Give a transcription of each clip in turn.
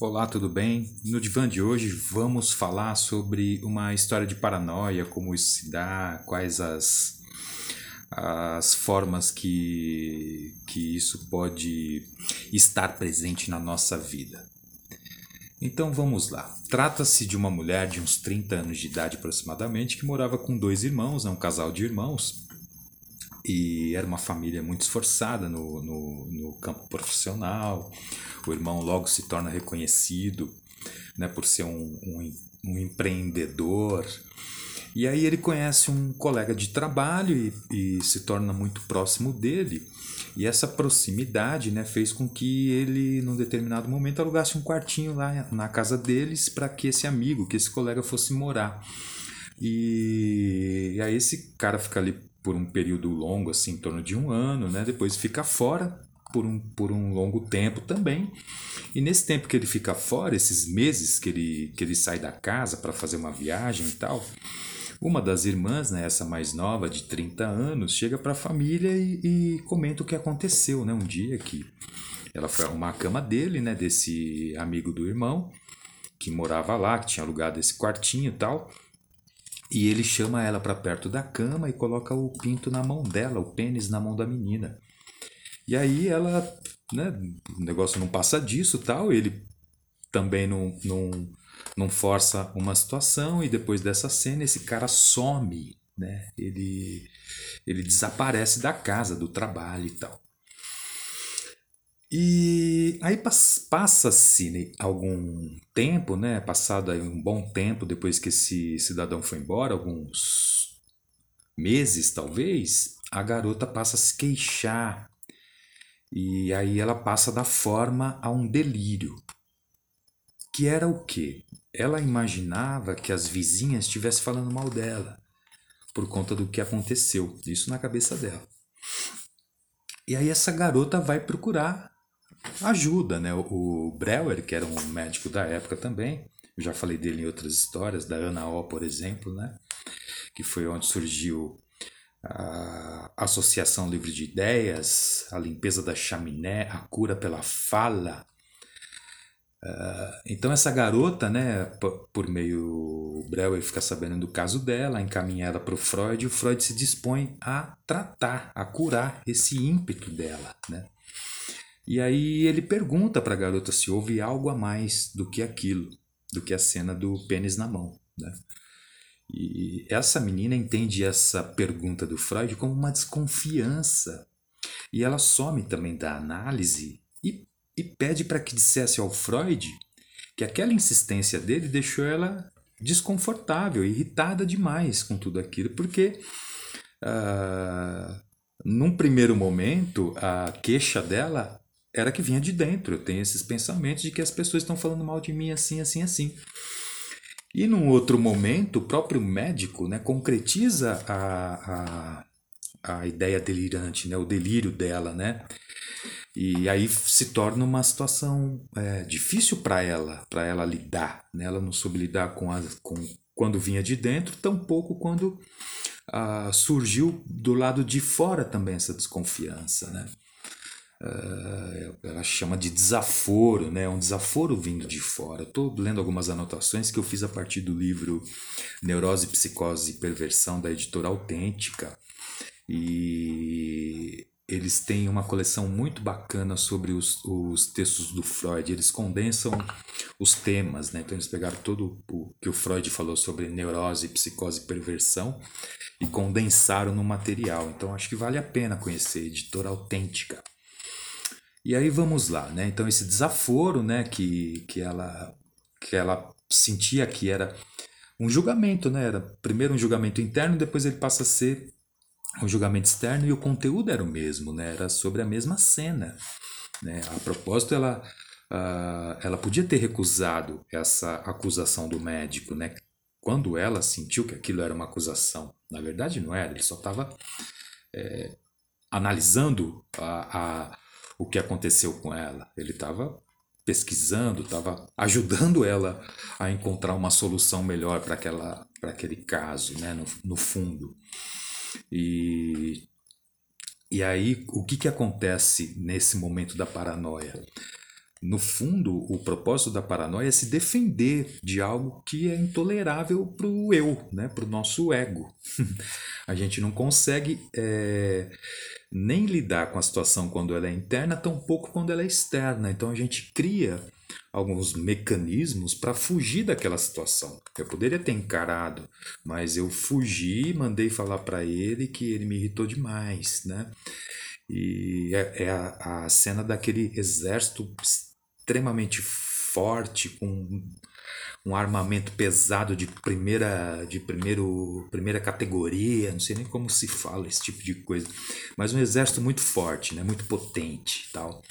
Olá, tudo bem? No divã de hoje vamos falar sobre uma história de paranoia, como isso se dá, quais as, as formas que, que isso pode estar presente na nossa vida. Então vamos lá. Trata-se de uma mulher de uns 30 anos de idade aproximadamente que morava com dois irmãos, é um casal de irmãos, e era uma família muito esforçada no, no, no campo profissional. O irmão logo se torna reconhecido né, por ser um, um, um empreendedor. E aí ele conhece um colega de trabalho e, e, se torna muito próximo dele. E essa proximidade né, fez com que ele, num determinado momento, alugasse um quartinho lá na casa deles para que esse amigo, que esse colega fosse morar. E, e aí esse cara fica ali por um período longo, assim, em torno de um ano, né? Depois fica fora por um, por um longo tempo também. E nesse tempo que ele fica fora, esses meses que ele, que ele sai da casa para fazer uma viagem e tal, uma das irmãs, né, essa mais nova, de 30 anos, chega para a família e, e, comenta o que aconteceu, né? Um dia que ela foi arrumar a cama dele, né, desse amigo do irmão, que morava lá, que tinha alugado esse quartinho e tal. E ele chama ela para perto da cama e coloca o pinto na mão dela, o pênis na mão da menina. E aí ela, né, o negócio não passa disso tal, ele também não, não, não força uma situação e depois dessa cena esse cara some, né? Ele, ele desaparece da casa, do trabalho e tal. E aí passa-se né, algum tempo, né? Passado aí um bom tempo depois que esse cidadão foi embora, alguns meses talvez, a garota passa a se queixar. E aí ela passa da forma a um delírio. Que era o quê? Ela imaginava que as vizinhas estivessem falando mal dela por conta do que aconteceu. Isso na cabeça dela. E aí essa garota vai procurar ajuda, né? O Breuer, que era um médico da época também, eu já falei dele em outras histórias, da Ana O, por exemplo, né? Que foi onde surgiu a Associação Livre de Ideias, a limpeza da chaminé, a cura pela fala. Uh, então essa garota, né, por meio Breuer fica sabendo do caso dela, encaminha ela para o Freud, o Freud se dispõe a tratar, a curar esse ímpeto dela, né? E aí ele pergunta para a garota se houve algo a mais do que aquilo, do que a cena do pênis na mão. Né? E essa menina entende essa pergunta do Freud como uma desconfiança. E ela some também da análise e, e pede para que dissesse ao Freud que aquela insistência dele deixou ela desconfortável, irritada demais com tudo aquilo, porque uh, num primeiro momento a queixa dela era que vinha de dentro. Eu tenho esses pensamentos de que as pessoas estão falando mal de mim assim, assim, assim. E num outro momento, o próprio médico né, concretiza a, a, a ideia delirante, né, o delírio dela, né? E aí se torna uma situação é, difícil para ela, para ela lidar. Né? Ela não soube lidar com, a, com quando vinha de dentro, tampouco quando ah, surgiu do lado de fora também essa desconfiança, né? Uh, ela chama de desaforo, né? um desaforo vindo de fora. Estou lendo algumas anotações que eu fiz a partir do livro Neurose, Psicose e Perversão, da editora Autêntica. E eles têm uma coleção muito bacana sobre os, os textos do Freud. Eles condensam os temas, né? Então eles pegaram todo o que o Freud falou sobre neurose, psicose e perversão e condensaram no material. Então acho que vale a pena conhecer, editora autêntica. E aí vamos lá, né? Então esse desaforo, né, que, que ela que ela sentia que era um julgamento, né? Era primeiro um julgamento interno, depois ele passa a ser um julgamento externo e o conteúdo era o mesmo, né? Era sobre a mesma cena, né? A propósito, ela uh, ela podia ter recusado essa acusação do médico, né? Quando ela sentiu que aquilo era uma acusação, na verdade não era, ele só estava é, analisando a, a o que aconteceu com ela. Ele estava pesquisando, estava ajudando ela a encontrar uma solução melhor para aquela para aquele caso, né, no, no fundo. E e aí o que que acontece nesse momento da paranoia? no fundo, o propósito da paranoia é se defender de algo que é intolerável para o eu, né? para o nosso ego. a gente não consegue é, nem lidar com a situação quando ela é interna, tampouco quando ela é externa. Então a gente cria alguns mecanismos para fugir daquela situação. Eu poderia ter encarado, mas eu fugi, mandei falar para ele que ele me irritou demais, né? E é, é a, a cena daquele exército extremamente forte, com um armamento pesado de primeira de primeiro primeira categoria, não sei nem como se fala esse tipo de coisa, mas um exército muito forte, né, muito potente, tal.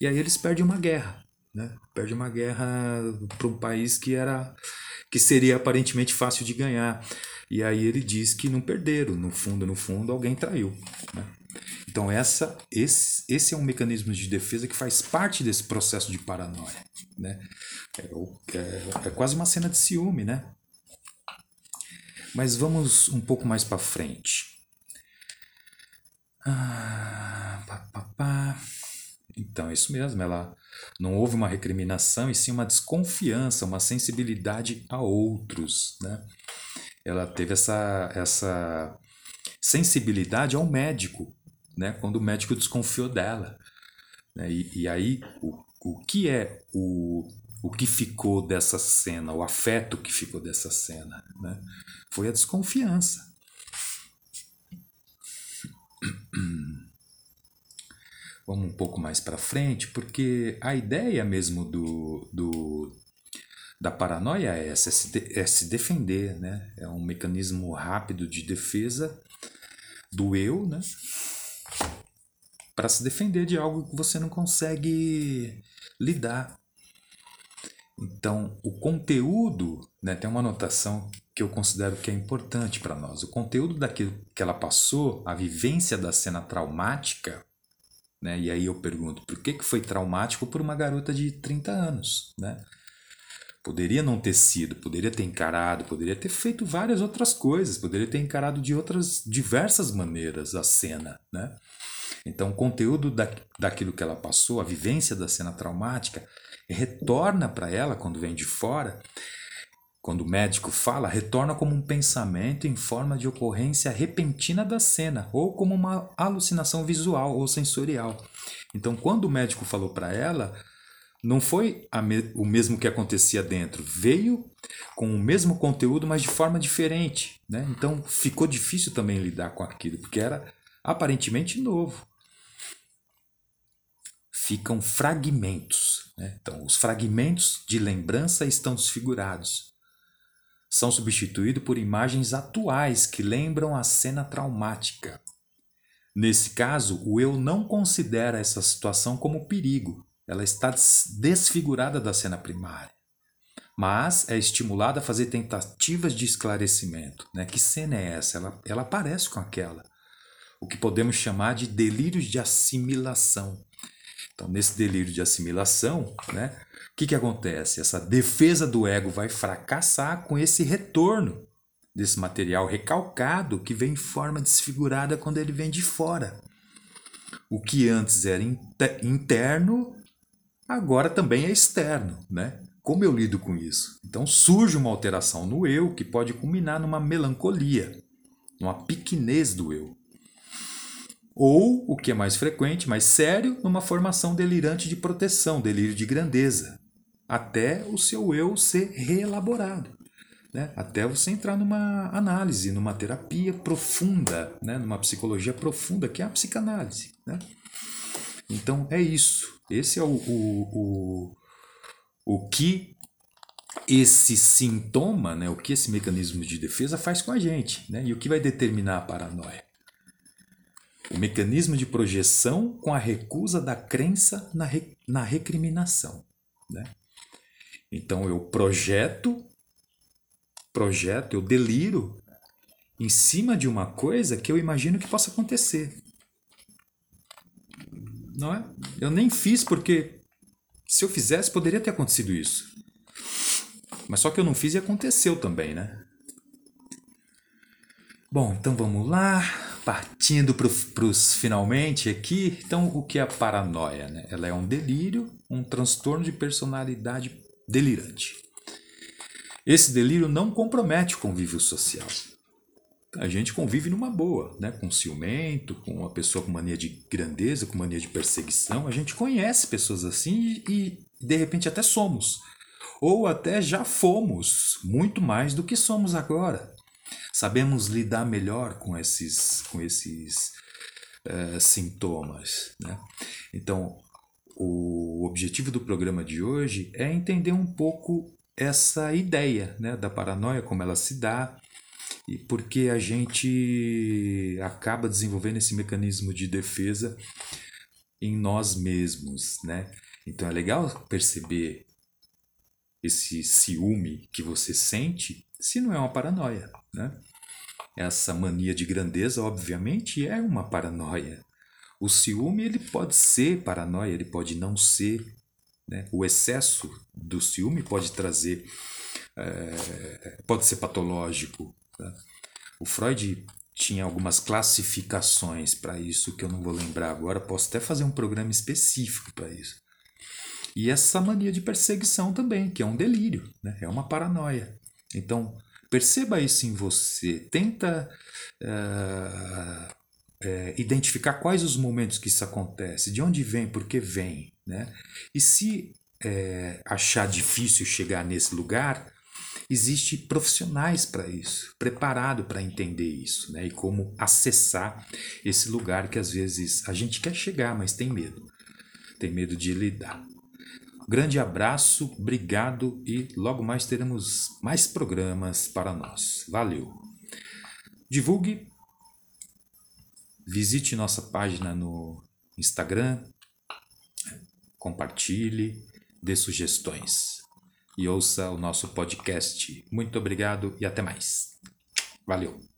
E aí eles perdem uma guerra, né? Perde uma guerra para um país que era que seria aparentemente fácil de ganhar. E aí ele diz que não perderam, no fundo, no fundo alguém traiu, né? Então essa, esse, esse é um mecanismo de defesa que faz parte desse processo de paranoia. Né? É, é, é quase uma cena de ciúme, né? Mas vamos um pouco mais para frente. Ah, pá, pá, pá. Então, é isso mesmo. Ela não houve uma recriminação e sim uma desconfiança, uma sensibilidade a outros. Né? Ela teve essa, essa sensibilidade ao médico, né? quando o médico desconfiou dela. Né? E, e aí, o, o que é o, o que ficou dessa cena, o afeto que ficou dessa cena? Né? Foi a desconfiança. Vamos um pouco mais para frente, porque a ideia mesmo do, do, da paranoia é essa, é se, de, é se defender, né? É um mecanismo rápido de defesa do eu, né? Para se defender de algo que você não consegue lidar. Então, o conteúdo, né, tem uma anotação que eu considero que é importante para nós. O conteúdo daquilo que ela passou, a vivência da cena traumática, né, e aí eu pergunto, por que, que foi traumático por uma garota de 30 anos? Né? Poderia não ter sido, poderia ter encarado, poderia ter feito várias outras coisas, poderia ter encarado de outras diversas maneiras a cena, né? Então, o conteúdo da, daquilo que ela passou, a vivência da cena traumática, retorna para ela quando vem de fora. Quando o médico fala, retorna como um pensamento em forma de ocorrência repentina da cena, ou como uma alucinação visual ou sensorial. Então, quando o médico falou para ela, não foi me o mesmo que acontecia dentro, veio com o mesmo conteúdo, mas de forma diferente. Né? Então, ficou difícil também lidar com aquilo, porque era aparentemente novo ficam fragmentos. Né? Então, os fragmentos de lembrança estão desfigurados. São substituídos por imagens atuais que lembram a cena traumática. Nesse caso, o eu não considera essa situação como perigo. Ela está desfigurada da cena primária. Mas é estimulada a fazer tentativas de esclarecimento. Né? Que cena é essa? Ela, ela parece com aquela. O que podemos chamar de delírios de assimilação. Então, nesse delírio de assimilação, né, o que, que acontece? Essa defesa do ego vai fracassar com esse retorno desse material recalcado que vem em forma desfigurada quando ele vem de fora. O que antes era interno, agora também é externo, né? Como eu lido com isso? Então surge uma alteração no eu que pode culminar numa melancolia, numa pequenez do eu ou, o que é mais frequente, mais sério, numa formação delirante de proteção, delírio de grandeza, até o seu eu ser reelaborado. Né? Até você entrar numa análise, numa terapia profunda, né? numa psicologia profunda, que é a psicanálise. Né? Então é isso. Esse é o, o, o, o que esse sintoma, né? o que esse mecanismo de defesa faz com a gente, né? e o que vai determinar a paranoia o mecanismo de projeção com a recusa da crença na, re, na recriminação. Né? Então eu projeto, projeto, eu deliro em cima de uma coisa que eu imagino que possa acontecer. Não é? Eu nem fiz porque se eu fizesse poderia ter acontecido isso. Mas só que eu não fiz e aconteceu também, né? Bom, então vamos lá partindo para os finalmente aqui, então o que é a paranoia? Né? Ela é um delírio, um transtorno de personalidade delirante. Esse delírio não compromete o convívio social. A gente convive numa boa, né? com ciumento, com uma pessoa com mania de grandeza, com mania de perseguição. A gente conhece pessoas assim e, e de repente até somos. Ou até já fomos, muito mais do que somos agora. Sabemos lidar melhor com esses, com esses uh, sintomas. Né? Então, o objetivo do programa de hoje é entender um pouco essa ideia né, da paranoia, como ela se dá, e porque a gente acaba desenvolvendo esse mecanismo de defesa em nós mesmos, né? Então é legal perceber esse ciúme que você sente se não é uma paranoia, né? Essa mania de grandeza, obviamente, é uma paranoia. O ciúme ele pode ser paranoia, ele pode não ser. Né? O excesso do ciúme pode trazer, é, pode ser patológico. Tá? O Freud tinha algumas classificações para isso que eu não vou lembrar agora. Posso até fazer um programa específico para isso. E essa mania de perseguição também, que é um delírio, né? é uma paranoia. Então, perceba isso em você. Tenta uh, identificar quais os momentos que isso acontece, de onde vem, por que vem. Né? E se uh, achar difícil chegar nesse lugar, existe profissionais para isso, preparado para entender isso, né? E como acessar esse lugar que às vezes a gente quer chegar, mas tem medo, tem medo de lidar. Grande abraço, obrigado e logo mais teremos mais programas para nós. Valeu! Divulgue, visite nossa página no Instagram, compartilhe, dê sugestões e ouça o nosso podcast. Muito obrigado e até mais. Valeu!